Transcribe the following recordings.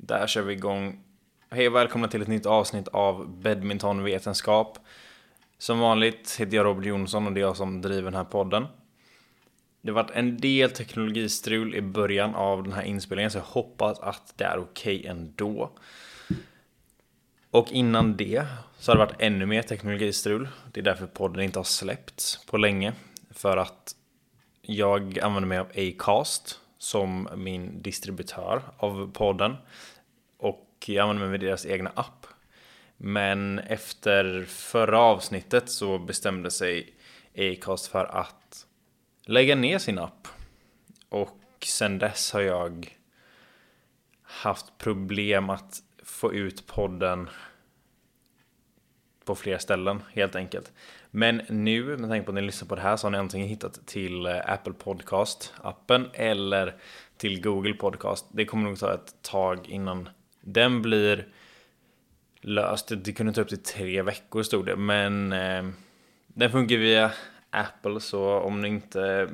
Där kör vi igång. Hej och välkomna till ett nytt avsnitt av Badmintonvetenskap. Som vanligt heter jag Robert Jonsson och det är jag som driver den här podden. Det har varit en del teknologistrul i början av den här inspelningen så jag hoppas att det är okej okay ändå. Och innan det så har det varit ännu mer teknologistrul. Det är därför podden inte har släppts på länge. För att jag använder mig av Acast som min distributör av podden. Och jag använder mig av deras egna app. Men efter förra avsnittet så bestämde sig Acast för att lägga ner sin app. Och sen dess har jag haft problem att få ut podden på fler ställen helt enkelt. Men nu, med tanke på att ni lyssnar på det här, så har ni antingen hittat till eh, Apple Podcast-appen eller till Google Podcast. Det kommer nog ta ett tag innan den blir löst. Det kunde ta upp till tre veckor stod det, men eh, den funkar via Apple så om ni inte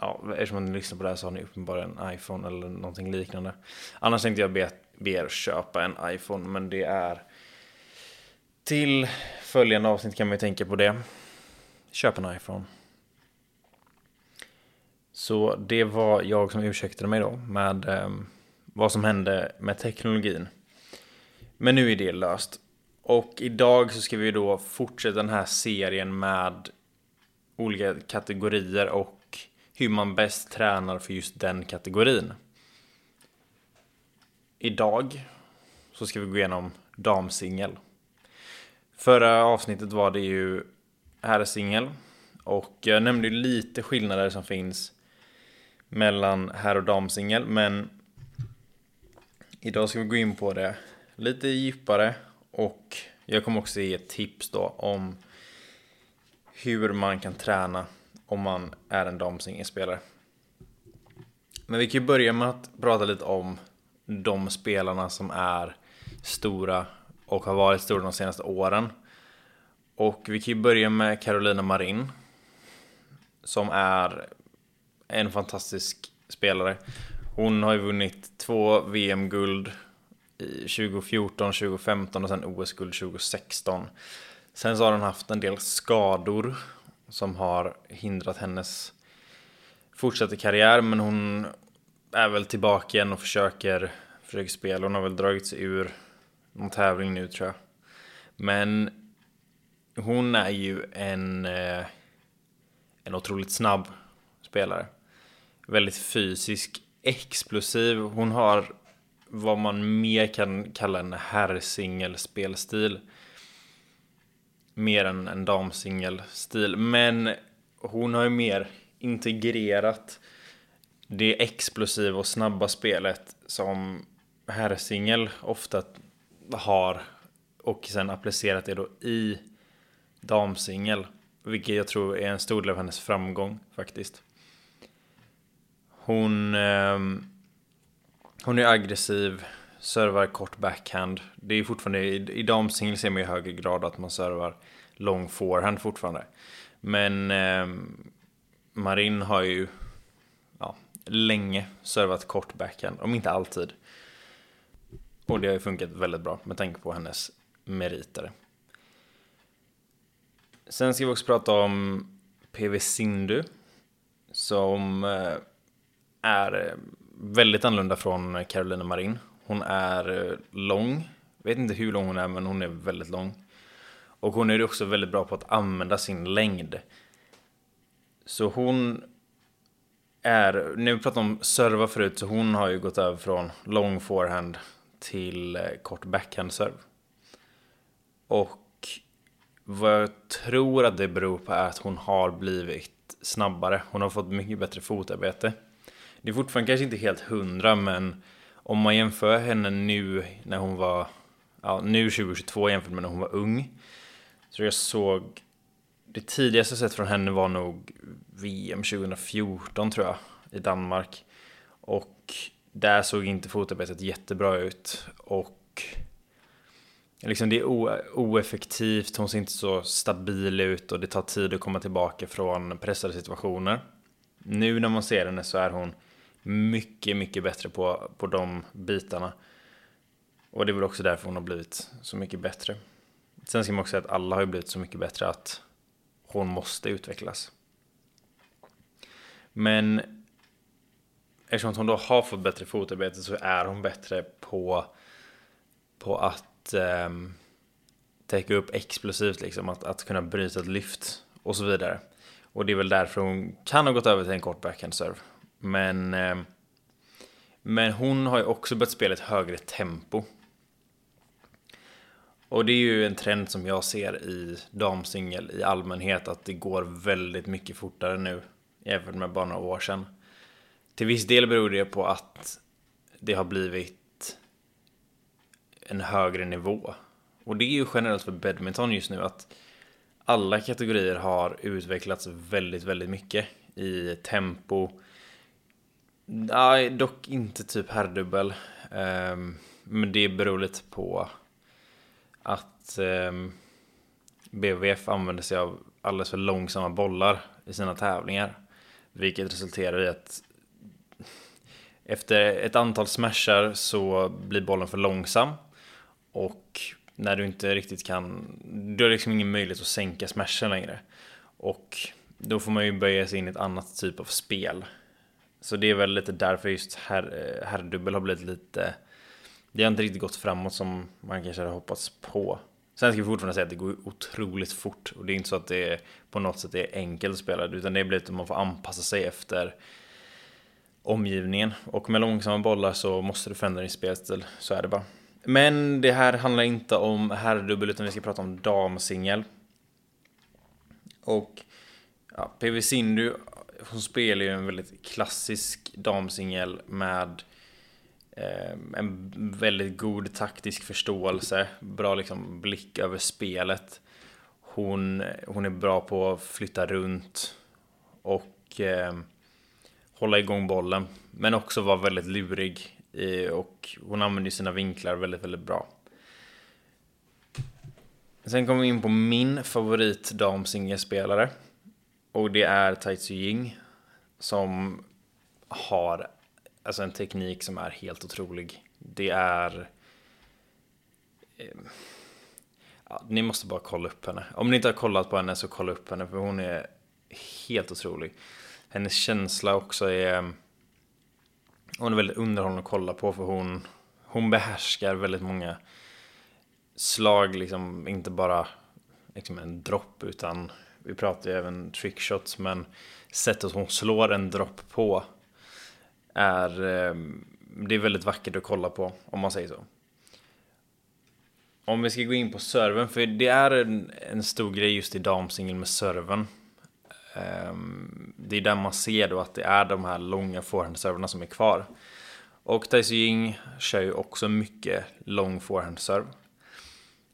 Ja, eftersom ni lyssnar på det här så har ni uppenbarligen en iPhone eller någonting liknande. Annars tänkte jag be, be er köpa en iPhone, men det är till följande avsnitt kan man ju tänka på det. Köp en iPhone. Så det var jag som ursäktade mig då med eh, vad som hände med teknologin. Men nu är det löst. Och idag så ska vi då fortsätta den här serien med olika kategorier och hur man bäst tränar för just den kategorin. Idag så ska vi gå igenom damsingel. Förra avsnittet var det ju herrsingel. Och jag nämnde ju lite skillnader som finns mellan herr och damsingel. Men idag ska vi gå in på det lite djupare. Och jag kommer också ge tips då om hur man kan träna om man är en damsingelspelare. Men vi kan ju börja med att prata lite om de spelarna som är stora och har varit stor de senaste åren. Och vi kan ju börja med Carolina Marin. Som är en fantastisk spelare. Hon har ju vunnit två VM-guld 2014, 2015 och sen OS-guld 2016. Sen så har hon haft en del skador som har hindrat hennes fortsatta karriär, men hon är väl tillbaka igen och försöker, försöker spela. Hon har väl dragit sig ur någon tävling nu tror jag. Men hon är ju en, eh, en otroligt snabb spelare. Väldigt fysisk, explosiv. Hon har vad man mer kan kalla en herrsingelspelstil. Mer än en damsingelstil. Men hon har ju mer integrerat det explosiva och snabba spelet som herrsingel ofta har och sen applicerat det då i damsingel. Vilket jag tror är en stor del av hennes framgång faktiskt. Hon, eh, hon är aggressiv, servar kort backhand. Det är fortfarande, i, i damsingel ser man i högre grad att man servar lång forehand fortfarande. Men eh, Marin har ju ja, länge servat kort backhand, om inte alltid. Och det har ju funkat väldigt bra med tanke på hennes meriter. Sen ska vi också prata om PV Sindu. Som eh, är eh, väldigt annorlunda från Carolina Marin. Hon är eh, lång. Vet inte hur lång hon är, men hon är väldigt lång. Och hon är också väldigt bra på att använda sin längd. Så hon är, när vi pratade om serva förut, så hon har ju gått över från lång forehand till eh, kort backhandserve. Och vad jag tror att det beror på är att hon har blivit snabbare. Hon har fått mycket bättre fotarbete. Det är fortfarande kanske inte helt hundra, men om man jämför henne nu när hon var, ja, nu 2022 jämfört med när hon var ung. Så jag såg, det tidigaste jag sett från henne var nog VM 2014 tror jag, i Danmark. Och där såg inte fotarbetet jättebra ut. Och liksom det är oeffektivt, hon ser inte så stabil ut och det tar tid att komma tillbaka från pressade situationer. Nu när man ser henne så är hon mycket, mycket bättre på, på de bitarna. Och det är väl också därför hon har blivit så mycket bättre. Sen ska man också säga att alla har ju blivit så mycket bättre att hon måste utvecklas. Men eftersom hon då har fått bättre fotarbete så är hon bättre på, på att eh, täcka upp explosivt, liksom, att, att kunna bryta ett lyft och så vidare. Och det är väl därför hon kan ha gått över till en kort backhand serve. Men, eh, men hon har ju också börjat spela ett högre tempo. Och det är ju en trend som jag ser i damsingel i allmänhet, att det går väldigt mycket fortare nu jämfört med bara några år sedan. Till viss del beror det på att det har blivit en högre nivå. Och det är ju generellt för badminton just nu att alla kategorier har utvecklats väldigt, väldigt mycket i tempo. Nej, dock inte typ herrdubbel. Um, men det beror lite på att ehm, um, BVF använder sig av alldeles för långsamma bollar i sina tävlingar. Vilket resulterar i att efter ett antal smashar så blir bollen för långsam. Och när du inte riktigt kan, du har liksom ingen möjlighet att sänka smashen längre. Och då får man ju böja sig in i ett annat typ av spel. Så det är väl lite därför just herr, eh, herrdubbel har blivit lite, det har inte riktigt gått framåt som man kanske hade hoppats på. Sen ska vi fortfarande säga att det går otroligt fort och det är inte så att det är på något sätt är enkelt att spela utan det blir att man får anpassa sig efter omgivningen och med långsamma bollar så måste du förändra din spelstil, så är det bara. Men det här handlar inte om herrdubbel utan vi ska prata om damsingel. Och ja, PV Sindu, hon spelar ju en väldigt klassisk damsingel med eh, en väldigt god taktisk förståelse, bra liksom blick över spelet. Hon, hon är bra på att flytta runt och eh, hålla igång bollen, men också vara väldigt lurig och hon använder sina vinklar väldigt, väldigt bra. Sen kommer vi in på min favorit damsingelspelare. Och det är Tai Tzu Ying. Som har alltså en teknik som är helt otrolig. Det är... Eh, ja, ni måste bara kolla upp henne. Om ni inte har kollat på henne så kolla upp henne för hon är helt otrolig. Hennes känsla också är mm, hon är väldigt underhållande att kolla på för hon, hon behärskar väldigt många slag, liksom inte bara liksom en dropp utan vi pratar ju även trickshots men sättet hon slår en dropp på är, mm, det är väldigt vackert att kolla på om man säger så. Om vi ska gå in på serven, för det är en, en stor grej just i damsingel med serven. Ehm, det är där man ser då att det är de här långa forehandserverna som är kvar. Och Taisi Ying kör ju också mycket lång forehandserve.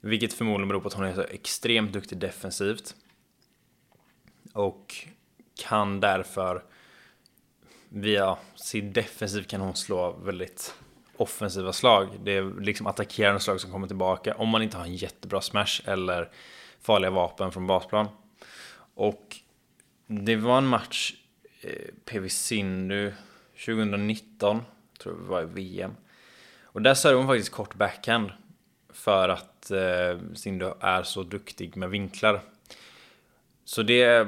Vilket förmodligen beror på att hon är så extremt duktig defensivt. Och kan därför via sin defensiv kan hon slå väldigt offensiva slag. Det är liksom attackerande slag som kommer tillbaka om man inte har en jättebra smash eller farliga vapen från basplan. Och det var en match, eh, PV Sindu 2019, tror jag det var i VM. Och där servade hon faktiskt kort backhand. För att eh, Sindu är så duktig med vinklar. Så det, eh,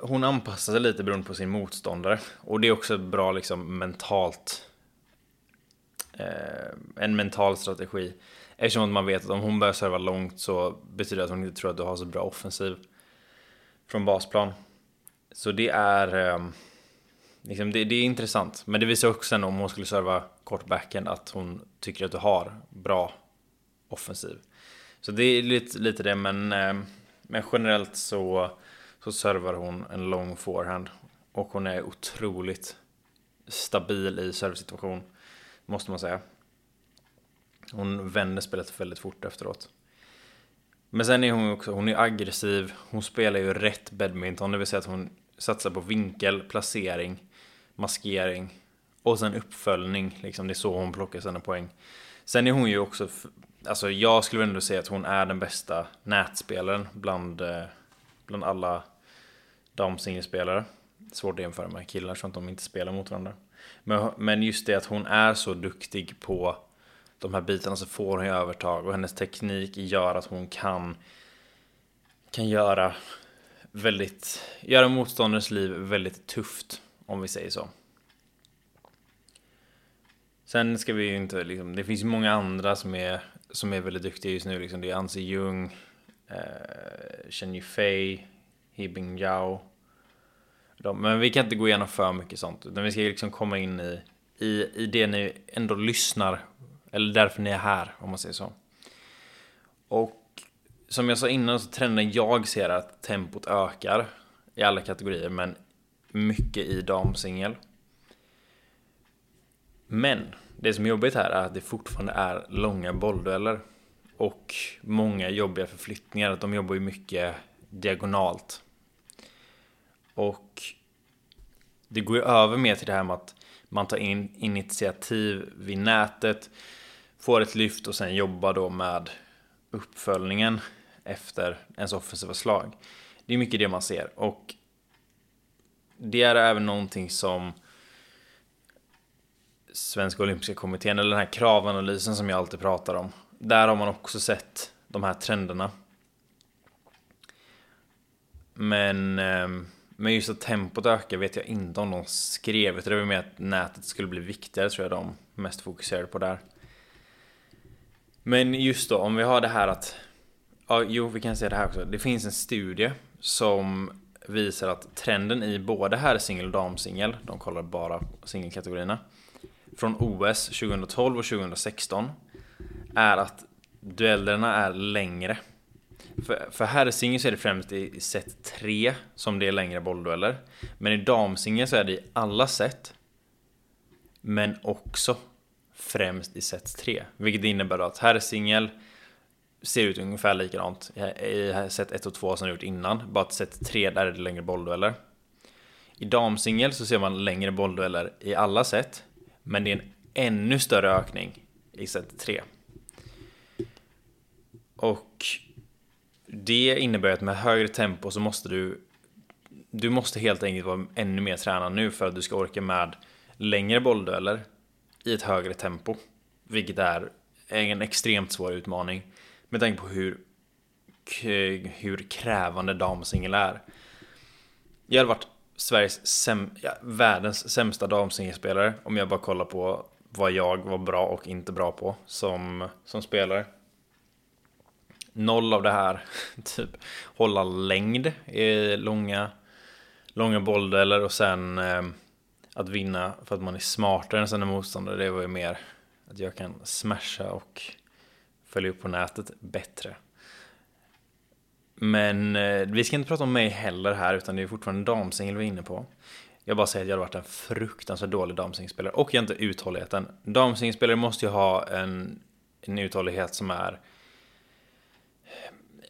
hon anpassar sig lite beroende på sin motståndare. Och det är också bra liksom mentalt. Eh, en mental strategi. Eftersom man vet att om hon börjar serva långt så betyder det att hon inte tror att du har så bra offensiv från basplan. Så det är, ehm, liksom, det, det, är intressant. Men det visar också om hon skulle serva kort backhand, att hon tycker att du har bra offensiv. Så det är lite, lite det, men, ehm, men generellt så, så servar hon en lång forehand. Och hon är otroligt stabil i servsituation, måste man säga. Hon vänder spelet väldigt fort efteråt. Men sen är hon också, hon är aggressiv, hon spelar ju rätt badminton, det vill säga att hon satsar på vinkel, placering, maskering och sen uppföljning. Liksom, det är så hon plockar sina poäng. Sen är hon ju också, alltså jag skulle ändå säga att hon är den bästa nätspelaren bland, eh, bland alla damsingelspelare. Svårt att jämföra med killar så att de inte spelar mot varandra. Men, men just det att hon är så duktig på de här bitarna så får hon ju övertag och hennes teknik gör att hon kan kan göra väldigt, göra motståndarens liv väldigt tufft om vi säger så. Sen ska vi ju inte liksom, det finns ju många andra som är, som är väldigt duktiga just nu liksom. Det är Anse Jung, eh, Chen Yufei, He Bingyao. Men vi kan inte gå igenom för mycket sånt, utan vi ska liksom komma in i, i, i det ni ändå lyssnar, eller därför ni är här, om man säger så. Och som jag sa innan så trenden jag ser är att tempot ökar i alla kategorier, men mycket i damsingel. Men det som är jobbigt här är att det fortfarande är långa bolldueller och många jobbiga förflyttningar. De jobbar ju mycket diagonalt. Och det går ju över mer till det här med att man tar in initiativ vid nätet, får ett lyft och sen jobbar då med uppföljningen efter ens offensiva slag. Det är mycket det man ser och det är även någonting som Svenska Olympiska Kommittén, eller den här kravanalysen som jag alltid pratar om. Där har man också sett de här trenderna. Men, eh, men just att tempot ökar vet jag inte om de skrev. Det var mer att nätet skulle bli viktigare tror jag de mest fokuserade på där. Men just då, om vi har det här att... Ja, jo, vi kan säga det här också. Det finns en studie som visar att trenden i både herrsingel och damsingel, de kollar bara singelkategorierna, från OS 2012 och 2016 är att duellerna är längre. För, för herrsingel så är det främst i set 3 som det är längre bolldueller. Men i damsingel så är det i alla set. Men också främst i set 3. Vilket innebär att herrsingel ser ut ungefär likadant i set 1 och 2 som det gjort innan. Bara att set 3 där är det längre bolldueller. I damsingel så ser man längre bolldueller i alla set. Men det är en ännu större ökning i set 3. Och det innebär att med högre tempo så måste du du måste helt enkelt vara ännu mer tränad nu för att du ska orka med längre bolldueller i ett högre tempo. Vilket är en extremt svår utmaning med tanke på hur, hur krävande damsingel är. Jag hade varit Sveriges säm ja, världens sämsta damsingelspelare om jag bara kollar på vad jag var bra och inte bra på som, som spelare. Noll av det här, typ hålla längd i långa, långa bolldueller och sen eh, att vinna för att man är smartare än sina motståndare. Det var ju mer att jag kan smasha och följa upp på nätet bättre. Men eh, vi ska inte prata om mig heller här, utan det är fortfarande damsingel vi är inne på. Jag bara säger att jag har varit en fruktansvärt dålig damsingelspelare och jag har inte uthålligheten. Damsingelspelare måste ju ha en, en uthållighet som är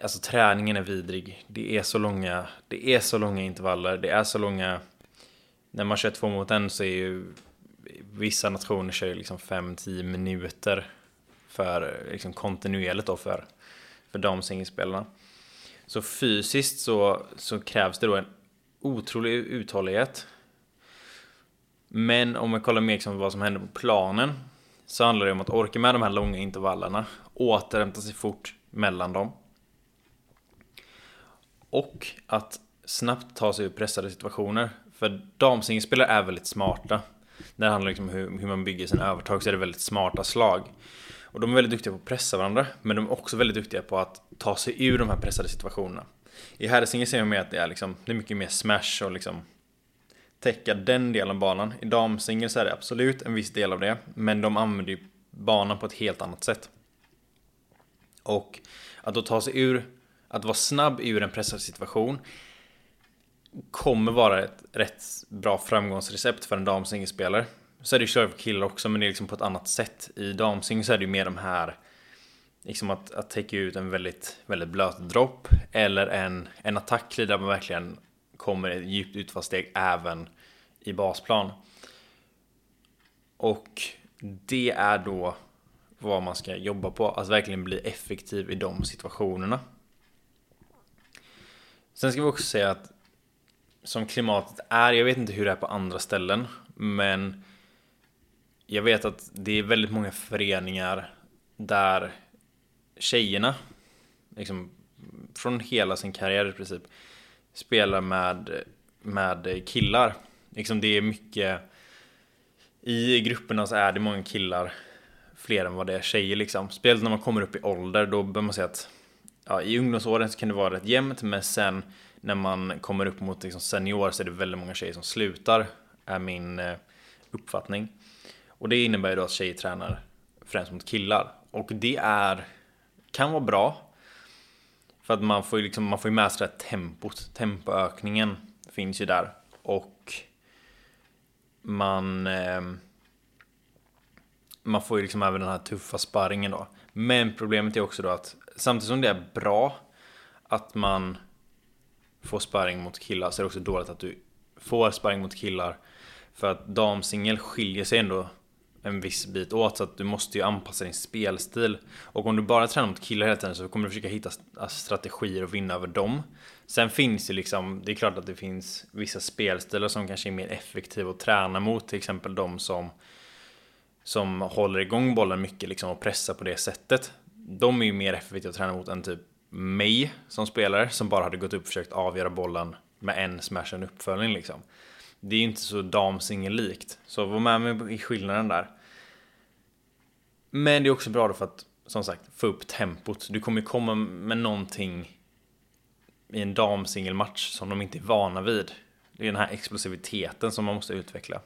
Alltså träningen är vidrig. Det är så långa, det är så långa intervaller, det är så långa när man kör två mot en så är ju Vissa nationer kör ju liksom 5-10 minuter För liksom kontinuerligt då för, för damsingelspelarna. Så fysiskt så, så krävs det då en otrolig uthållighet. Men om man kollar mer liksom vad som händer på planen så handlar det om att orka med de här långa intervallerna, återhämta sig fort mellan dem. Och att snabbt ta sig ur pressade situationer. För damsingelspelare är väldigt smarta. När det handlar liksom om hur, hur man bygger sin övertag så är det väldigt smarta slag. Och de är väldigt duktiga på att pressa varandra, men de är också väldigt duktiga på att ta sig ur de här pressade situationerna. I herrsingel ser man mer att det är, liksom, det är mycket mer smash och liksom täcka den delen av banan. I damsingel så är det absolut en viss del av det, men de använder ju banan på ett helt annat sätt. Och att då ta sig ur, att vara snabb ur en pressad situation kommer vara ett rätt bra framgångsrecept för en damsingelspelare. Så är det ju kör för killar också, men det är liksom på ett annat sätt. I damsing så är det ju mer de här Liksom att, att täcka ut en väldigt, väldigt blöt dropp Eller en, en attack där man verkligen kommer ett djupt utfallssteg även i basplan. Och det är då vad man ska jobba på, att verkligen bli effektiv i de situationerna. Sen ska vi också säga att som klimatet är, jag vet inte hur det är på andra ställen, men jag vet att det är väldigt många föreningar där tjejerna, liksom från hela sin karriär i princip, spelar med, med killar. Liksom det är mycket, i grupperna så är det många killar fler än vad det är tjejer liksom. Speciellt när man kommer upp i ålder, då bör man säga att ja, i ungdomsåren så kan det vara rätt jämnt, men sen när man kommer upp mot liksom senior så är det väldigt många tjejer som slutar, är min eh, uppfattning. Och det innebär ju då att tjejer tränar främst mot killar. Och det är, kan vara bra. För att man får ju liksom, man får ju med sig det här tempot, tempoökningen finns ju där. Och man eh, man får ju liksom även den här tuffa sparringen då. Men problemet är också då att samtidigt som det är bra att man får sparring mot killar så är det också dåligt att du får sparring mot killar. För att damsingel skiljer sig ändå en viss bit åt så att du måste ju anpassa din spelstil. Och om du bara tränar mot killar hela tiden så kommer du försöka hitta ah, strategier och vinna över dem. Sen finns det liksom, det är klart att det finns vissa spelstilar som kanske är mer effektiva att träna mot. Till exempel de som som håller igång bollen mycket liksom och pressar på det sättet. De är ju mer effektiva att träna mot än typ mig som spelare som bara hade gått upp och försökt avgöra bollen med en smash och en uppföljning liksom. Det är ju inte så damsingellikt. Så var med mig i skillnaden där. Men det är också bra då för att som sagt få upp tempot. Du kommer ju komma med någonting i en damsingelmatch som de inte är vana vid. Det är den här explosiviteten som man måste utveckla.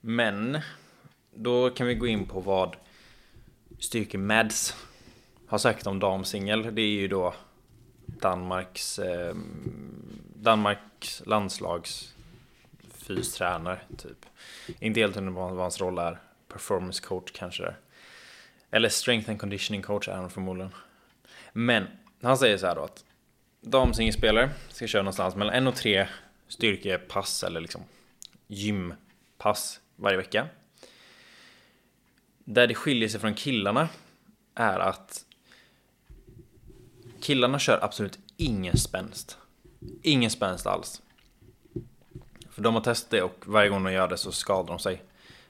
Men då kan vi gå in på vad Styrke-Mads har sagt om damsingel. Det är ju då Danmarks, eh, Danmarks landslags fystränare typ. Inte helt under vad hans roll är. Performance coach kanske det Eller strength and conditioning coach är han förmodligen. Men han säger så här då att damsingelspelare ska köra någonstans mellan en och tre styrkepass eller liksom gympass varje vecka. Där det skiljer sig från killarna är att killarna kör absolut ingen spänst. Ingen spänst alls. För de har testat det och varje gång de gör det så skadar de sig.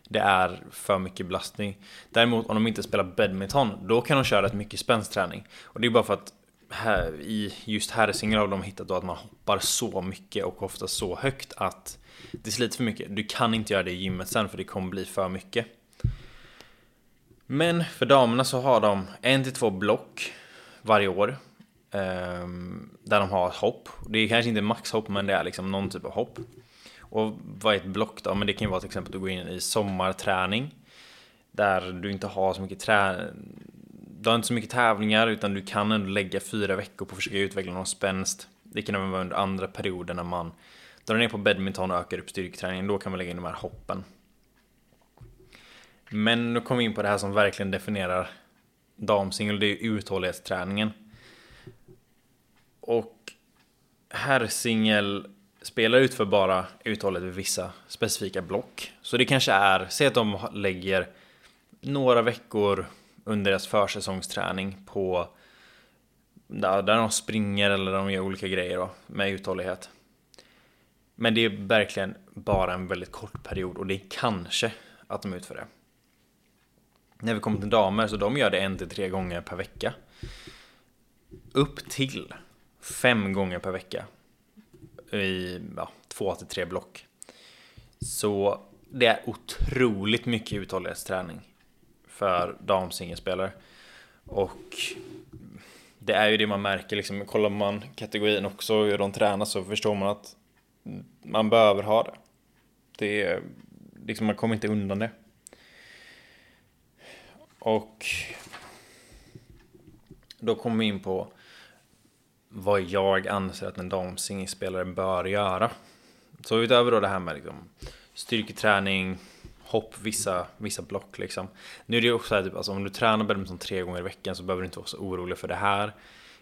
Det är för mycket belastning. Däremot om de inte spelar badminton, då kan de köra rätt mycket spänstträning. Och det är bara för att här, i just herrsingel har de hittat då att man hoppar så mycket och ofta så högt att det sliter för mycket. Du kan inte göra det i gymmet sen för det kommer bli för mycket. Men för damerna så har de en till två block varje år. Ehm, där de har ett hopp. Det är kanske inte maxhopp men det är liksom någon typ av hopp. Och vad är ett block då? Men det kan ju vara till exempel att du går in i sommarträning. Där du inte har så mycket trä... Du har inte så mycket tävlingar utan du kan ändå lägga fyra veckor på att försöka utveckla någon spänst. Det kan även vara under andra perioder när man drar ner på badminton och ökar upp styrketräningen. Då kan man lägga in de här hoppen. Men nu kommer vi in på det här som verkligen definierar damsingel. Det är uthållighetsträningen. Och herrsingel spelar utför bara uthållighet vid vissa specifika block. Så det kanske är, säg att de lägger några veckor under deras försäsongsträning på där, de springer eller de gör olika grejer då, med uthållighet. Men det är verkligen bara en väldigt kort period och det är kanske att de utför det. När vi kommer till damer så de gör det en till tre gånger per vecka. Upp till fem gånger per vecka. I ja, två till tre block. Så det är otroligt mycket uthållighetsträning för damsingelspelare. Och det är ju det man märker liksom. Kollar man kategorin också hur de tränar så förstår man att man behöver ha det. Det är liksom, man kommer inte undan det. Och då kommer vi in på vad jag anser att en damsingelspelare bör göra. Så utöver då det här med liksom styrketräning, hopp, vissa, vissa block liksom. Nu är det ju också här, typ, alltså, om du tränar badminton tre gånger i veckan så behöver du inte vara så orolig för det här.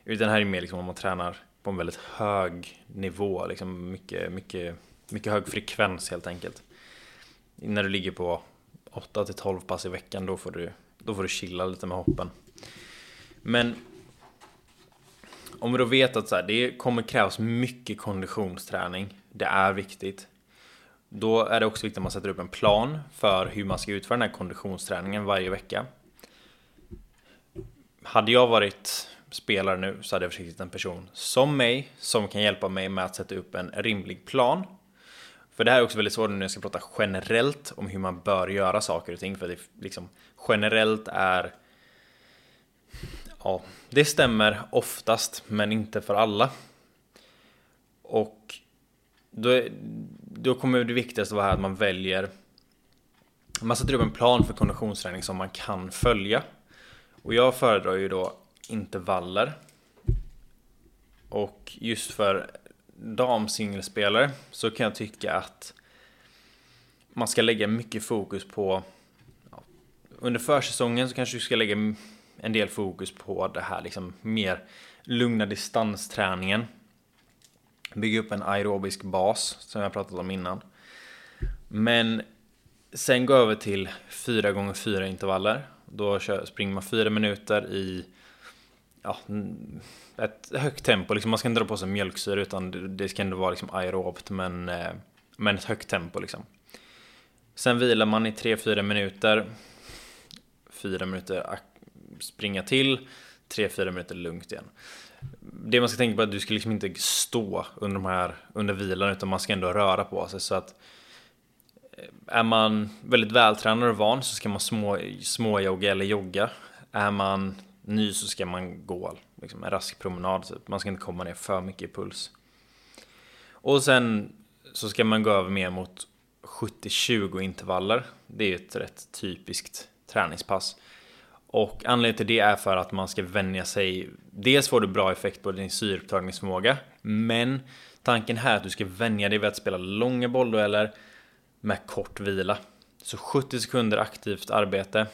Utan det här är mer liksom om man tränar på en väldigt hög nivå, liksom mycket, mycket, mycket hög frekvens helt enkelt. När du ligger på 8 till 12 pass i veckan, då får du, då får du chilla lite med hoppen. Men om du då vet att så här, det kommer krävas mycket konditionsträning, det är viktigt. Då är det också viktigt att man sätter upp en plan för hur man ska utföra den här konditionsträningen varje vecka. Hade jag varit spelare nu så hade jag försökt hitta en person som mig som kan hjälpa mig med att sätta upp en rimlig plan. För det här är också väldigt svårt när jag ska prata generellt om hur man bör göra saker och ting. För det liksom generellt är Ja, det stämmer oftast, men inte för alla. Och då, är, då kommer det viktigaste vara att man väljer man sätter upp en plan för konditionsträning som man kan följa. Och jag föredrar ju då intervaller. Och just för damsingelspelare så kan jag tycka att man ska lägga mycket fokus på under försäsongen så kanske du ska lägga en del fokus på det här liksom mer lugna distansträningen. Bygga upp en aerobisk bas som jag pratat om innan. Men sen gå över till 4 gånger 4 intervaller. Då springer man 4 minuter i ja, ett högt tempo. Liksom man ska inte dra på sig mjölksyra utan det ska ändå vara liksom aerobt men, eh, men ett högt tempo liksom. Sen vilar man i 3-4 minuter. 4 minuter springa till, 3-4 minuter lugnt igen. Det man ska tänka på är att du ska liksom inte stå under de här under vilan utan man ska ändå röra på sig så att eh, är man väldigt vältränad och van så ska man små, småjogga eller jogga. Är man ny så ska man gå liksom en rask promenad. Typ. Man ska inte komma ner för mycket i puls. Och sen så ska man gå över mer mot 70-20 intervaller. Det är ett rätt typiskt träningspass. Och anledningen till det är för att man ska vänja sig. Dels får du bra effekt på din syreupptagningsförmåga, men tanken här är att du ska vänja dig vid att spela långa bolldueller med kort vila. Så 70 sekunder aktivt arbete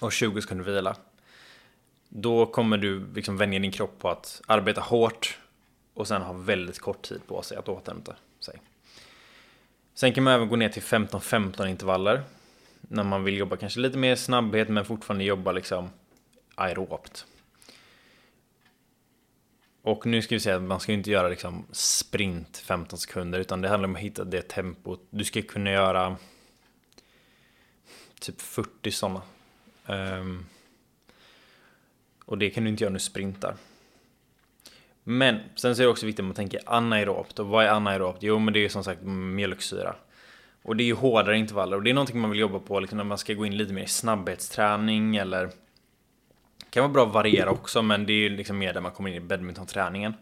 och 20 sekunder vila. Då kommer du liksom vänja din kropp på att arbeta hårt och sen ha väldigt kort tid på sig att återhämta sig. Sen kan man även gå ner till 15-15 intervaller när man vill jobba kanske lite mer snabbhet men fortfarande jobba liksom aerobt. Och nu ska vi säga att man ska inte göra liksom sprint 15 sekunder utan det handlar om att hitta det tempot. Du ska kunna göra typ 40 sådana. Um, och det kan du inte göra när du sprintar. Men sen så är det också viktigt att man tänker anaerobt. Och vad är anaerobt? Jo men det är som sagt mjölksyra. Och det är ju hårdare intervaller och det är någonting man vill jobba på liksom när man ska gå in lite mer i snabbhetsträning eller det kan vara bra att variera också men det är ju liksom mer där man kommer in i badmintonträningen.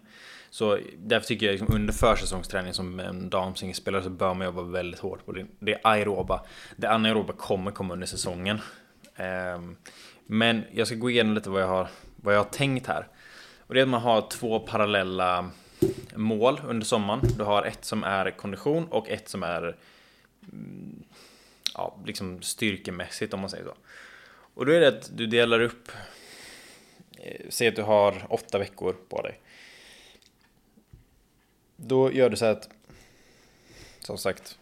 Så därför tycker jag liksom under försäsongsträning som en damsingelspelare så bör man jobba väldigt hårt på det. Det är aeroba. Det anaeroba kommer komma under säsongen. Ehm, men jag ska gå igenom lite vad jag har, vad jag har tänkt här. Och det är att man har två parallella mål under sommaren. Du har ett som är kondition och ett som är ja, liksom styrkemässigt om man säger så. Och då är det att du delar upp, eh, säg att du har åtta veckor på dig. Då gör du så att, som sagt,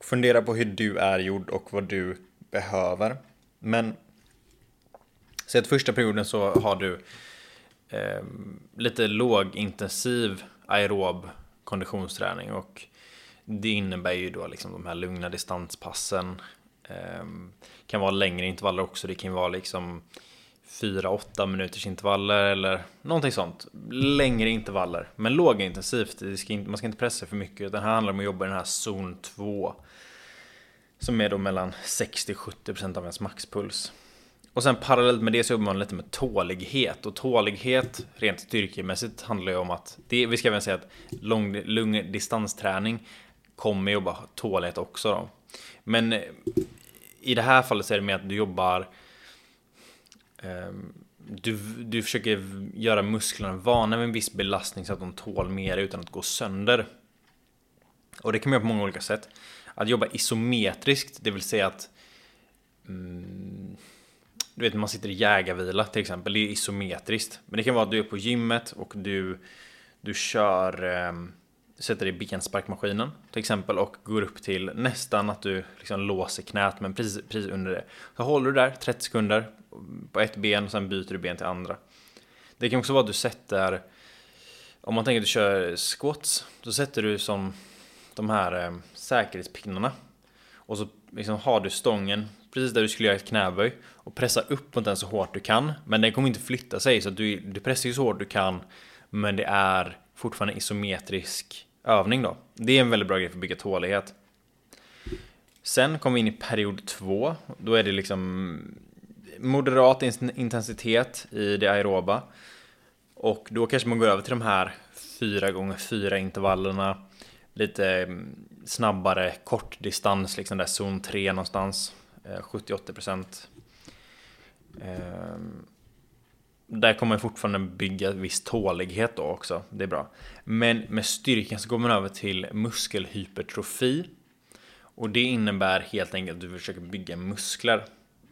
fundera på hur du är gjord och vad du behöver. Men säg att första perioden så har du eh, lite lågintensiv aerob konditionsträning och det innebär ju då liksom de här lugna distanspassen. Eh, kan vara längre intervaller också. Det kan vara liksom 4-8 minuters intervaller eller någonting sånt. Längre intervaller, men lågintensivt. Ska inte, man ska inte pressa för mycket. Utan här handlar det om att jobba i den här zon 2. Som är då mellan 60-70% av ens maxpuls. Och sen parallellt med det så jobbar man lite med tålighet. Och tålighet rent styrkemässigt handlar ju om att, det, vi ska även säga att lång, lång distansträning kommer jobba tålighet också då. Men eh, i det här fallet så är det mer att du jobbar ehm, du, du försöker göra musklerna vana vid en viss belastning så att de tål mer utan att gå sönder. Och det kan man göra på många olika sätt. Att jobba isometriskt, det vill säga att mm, Du vet när man sitter i jägarvila till exempel, det är isometriskt. Men det kan vara att du är på gymmet och du, du kör um, sätter i bensparkmaskinen till exempel och går upp till nästan att du liksom låser knät men precis, precis under det. Så håller du där 30 sekunder på ett ben och sen byter du ben till andra. Det kan också vara att du sätter om man tänker att du kör squats, då sätter du som de här eh, säkerhetspinnarna. Och så liksom har du stången precis där du skulle göra ett knäböj och pressa upp mot den så hårt du kan. Men den kommer inte flytta sig så du, du pressar ju så hårt du kan. Men det är fortfarande isometrisk övning då. Det är en väldigt bra grej för att bygga tålighet. Sen kommer vi in i period två. Då är det liksom moderat intensitet i det aeroba. Och då kanske man går över till de här 4 gånger 4 intervallerna. Lite mm, snabbare kortdistans, liksom där zon 3 någonstans. Eh, 70-80% där kommer man fortfarande bygga viss tålighet då också. Det är bra. Men med styrkan så går man över till muskelhypertrofi. Och det innebär helt enkelt att du försöker bygga muskler.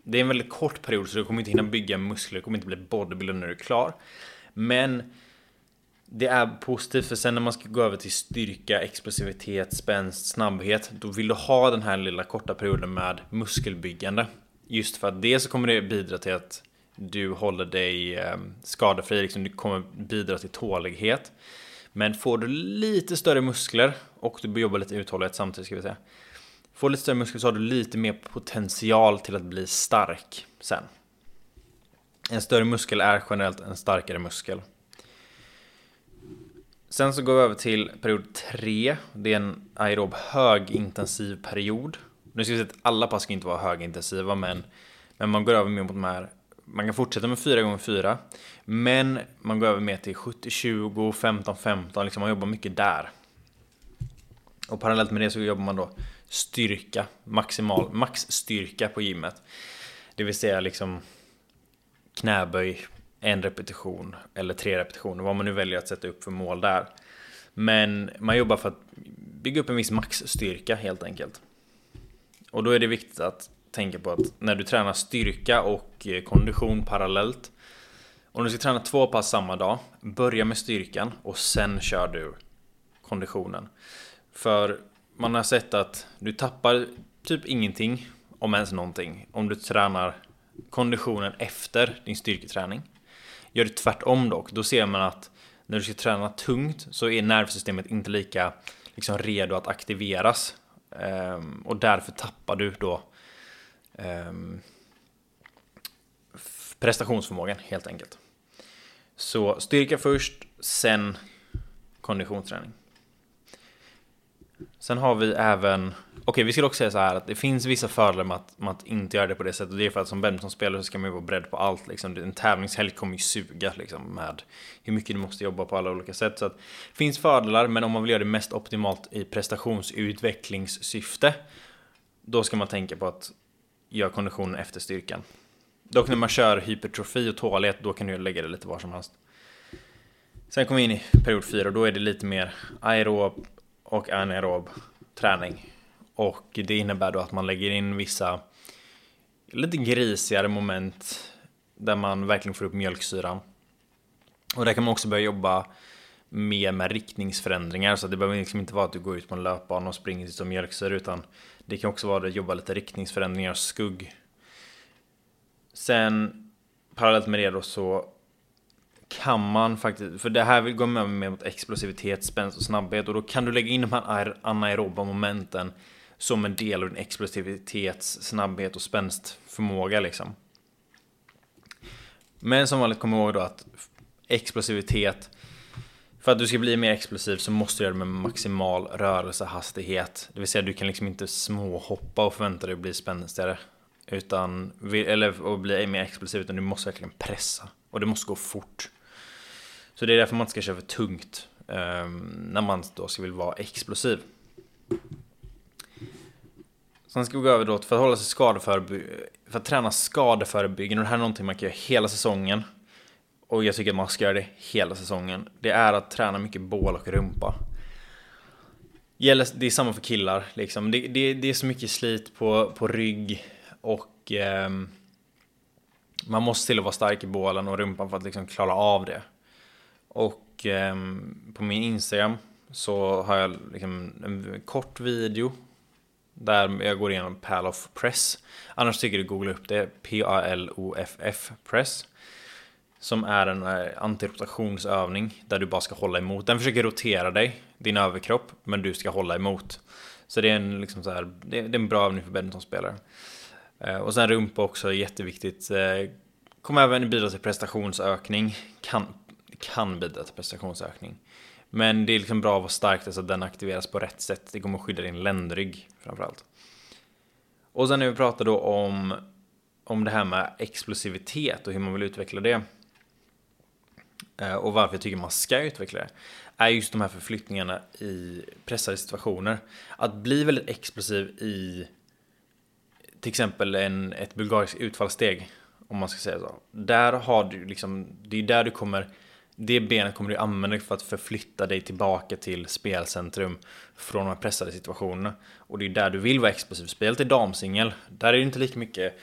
Det är en väldigt kort period så du kommer inte hinna bygga muskler, du kommer inte bli bodybuilder när du är klar. Men det är positivt för sen när man ska gå över till styrka, explosivitet, spänst, snabbhet Då vill du ha den här lilla korta perioden med muskelbyggande Just för att det så kommer det bidra till att du håller dig ehm, skadefri, liksom du kommer bidra till tålighet Men får du lite större muskler och du jobbar lite uthållighet samtidigt ska vi säga Får lite större muskler så har du lite mer potential till att bli stark sen En större muskel är generellt en starkare muskel Sen så går vi över till period 3. Det är en aerob högintensiv period. Nu ska vi säga att alla pass ska inte vara högintensiva, men, men man går över mer mot de här. Man kan fortsätta med 4x4 men man går över mer till 70-20, 15-15, liksom man jobbar mycket där. Och parallellt med det så jobbar man då styrka, maximal, maxstyrka på gymmet. Det vill säga liksom knäböj, en repetition eller tre repetitioner, vad man nu väljer att sätta upp för mål där. Men man jobbar för att bygga upp en viss maxstyrka helt enkelt. Och då är det viktigt att tänka på att när du tränar styrka och eh, kondition parallellt om du ska träna två pass samma dag, börja med styrkan och sen kör du konditionen. För man har sett att du tappar typ ingenting, om ens någonting, om du tränar konditionen efter din styrketräning. Gör det tvärtom dock, då ser man att när du ska träna tungt så är nervsystemet inte lika liksom, redo att aktiveras. Ehm, och därför tappar du då Ehm, prestationsförmågan helt enkelt. Så styrka först, sen konditionsträning. Sen har vi även Okej, okay, vi skulle också säga så här att det finns vissa fördelar med att, med att inte göra det på det sättet. Det är för att som badmintonspelare så ska man ju vara beredd på allt. Liksom. En tävlingshelg kommer ju suga liksom, med hur mycket du måste jobba på alla olika sätt. Så att, det finns fördelar, men om man vill göra det mest optimalt i prestationsutvecklingssyfte, då ska man tänka på att Gör konditionen efter styrkan. Dock när man kör hypertrofi och tålighet, då kan du lägga det lite var som helst. Sen kommer vi in i period 4 och då är det lite mer aerob och anaerob träning. Och det innebär då att man lägger in vissa lite grisigare moment där man verkligen får upp mjölksyran. Och där kan man också börja jobba mer med riktningsförändringar så det behöver liksom inte vara att du går ut på en löpbana och springer som mjölksyra utan det kan också vara att jobba lite riktningsförändringar, skugg. Sen parallellt med det då så kan man faktiskt, för det här vill gå med mot explosivitet, spänst och snabbhet och då kan du lägga in de här anaeroba momenten som en del av din explosivitets, snabbhet och spänstförmåga liksom. Men som vanligt kom ihåg då att explosivitet för att du ska bli mer explosiv så måste du göra det med maximal rörelsehastighet. Det vill säga du kan liksom inte småhoppa och förvänta dig att bli spänstigare. Utan, eller att bli mer explosiv, utan du måste verkligen pressa. Och det måste gå fort. Så det är därför man inte ska köra för tungt. Um, när man då ska vill vara explosiv. Sen ska vi gå över då för att hålla sig skadeförebyggande, för att träna skadeförebyggande. Och det här är någonting man kan göra hela säsongen. Och jag tycker att man ska göra det hela säsongen. Det är att träna mycket bål och rumpa. Det är samma för killar liksom. Det, det, det är så mycket slit på, på rygg och eh, man måste till och vara stark i bålen och rumpan för att liksom klara av det. Och eh, på min Instagram så har jag liksom en kort video där jag går igenom Paloff Press. Annars tycker du googla upp det. P-A-L-O-F-F Press. Som är en eh, antirotationsövning där du bara ska hålla emot. Den försöker rotera dig, din överkropp, men du ska hålla emot. Så det är en, liksom så här, det, är en bra övning för badmintonspelare. Eh, och sen rumpa också jätteviktigt. Eh, kommer även bidra till prestationsökning. Kan, kan bidra till prestationsökning. Men det är liksom bra att vara stark så att den aktiveras på rätt sätt. Det kommer att skydda din ländrygg framförallt. Och sen när vi pratar då om, om det här med explosivitet och hur man vill utveckla det. Eh, och varför jag tycker man ska utveckla det. Är just de här förflyttningarna i pressade situationer. Att bli väldigt explosiv i till exempel en, ett bulgariskt utfallssteg. Om man ska säga så. Där har du liksom, det är där du kommer det benet kommer du använda för att förflytta dig tillbaka till spelcentrum från de här pressade situationerna. Och det är där du vill vara explosiv. Spelet är damsingel. Där är det inte lika mycket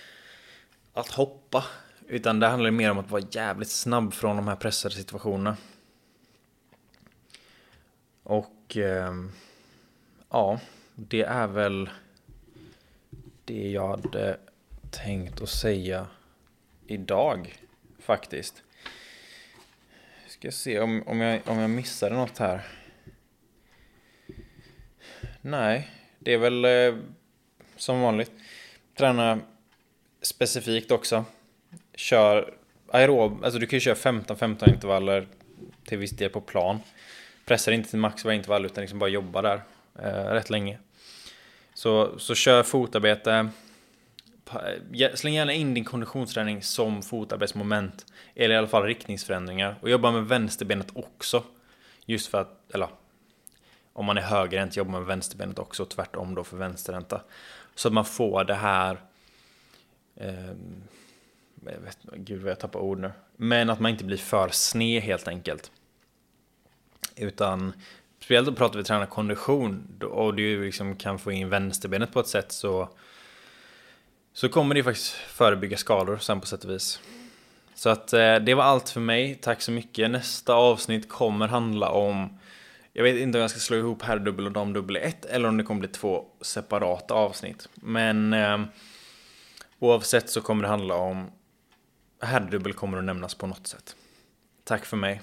att hoppa. Utan det handlar mer om att vara jävligt snabb från de här pressade situationerna. Och eh, ja, det är väl det jag hade tänkt att säga idag faktiskt. Ska se om, om, jag, om jag missade något här. Nej, det är väl eh, som vanligt. Träna specifikt också. Kör aerob, alltså du kan ju köra 15-15 intervaller till viss del på plan. Pressar inte till max varje intervall utan liksom bara jobba där eh, rätt länge. Så, så kör fotarbete. Släng gärna in din konditionsträning som fotarbetsmoment. Eller i alla fall riktningsförändringar. Och jobba med vänsterbenet också. Just för att, eller om man är högerhänt jobbar med vänsterbenet också. Tvärtom då för vänsterhänta. Så att man får det här eh, jag vet, gud vad jag tappar ord nu. Men att man inte blir för sned helt enkelt. Utan speciellt då pratar vi träna kondition och du liksom kan få in vänsterbenet på ett sätt så så kommer det faktiskt förebygga skador sen på sätt och vis. Så att eh, det var allt för mig. Tack så mycket. Nästa avsnitt kommer handla om jag vet inte om jag ska slå ihop herrdubbel och damdubbel i ett eller om det kommer bli två separata avsnitt. Men eh, oavsett så kommer det handla om herrdubbel kommer att nämnas på något sätt. Tack för mig.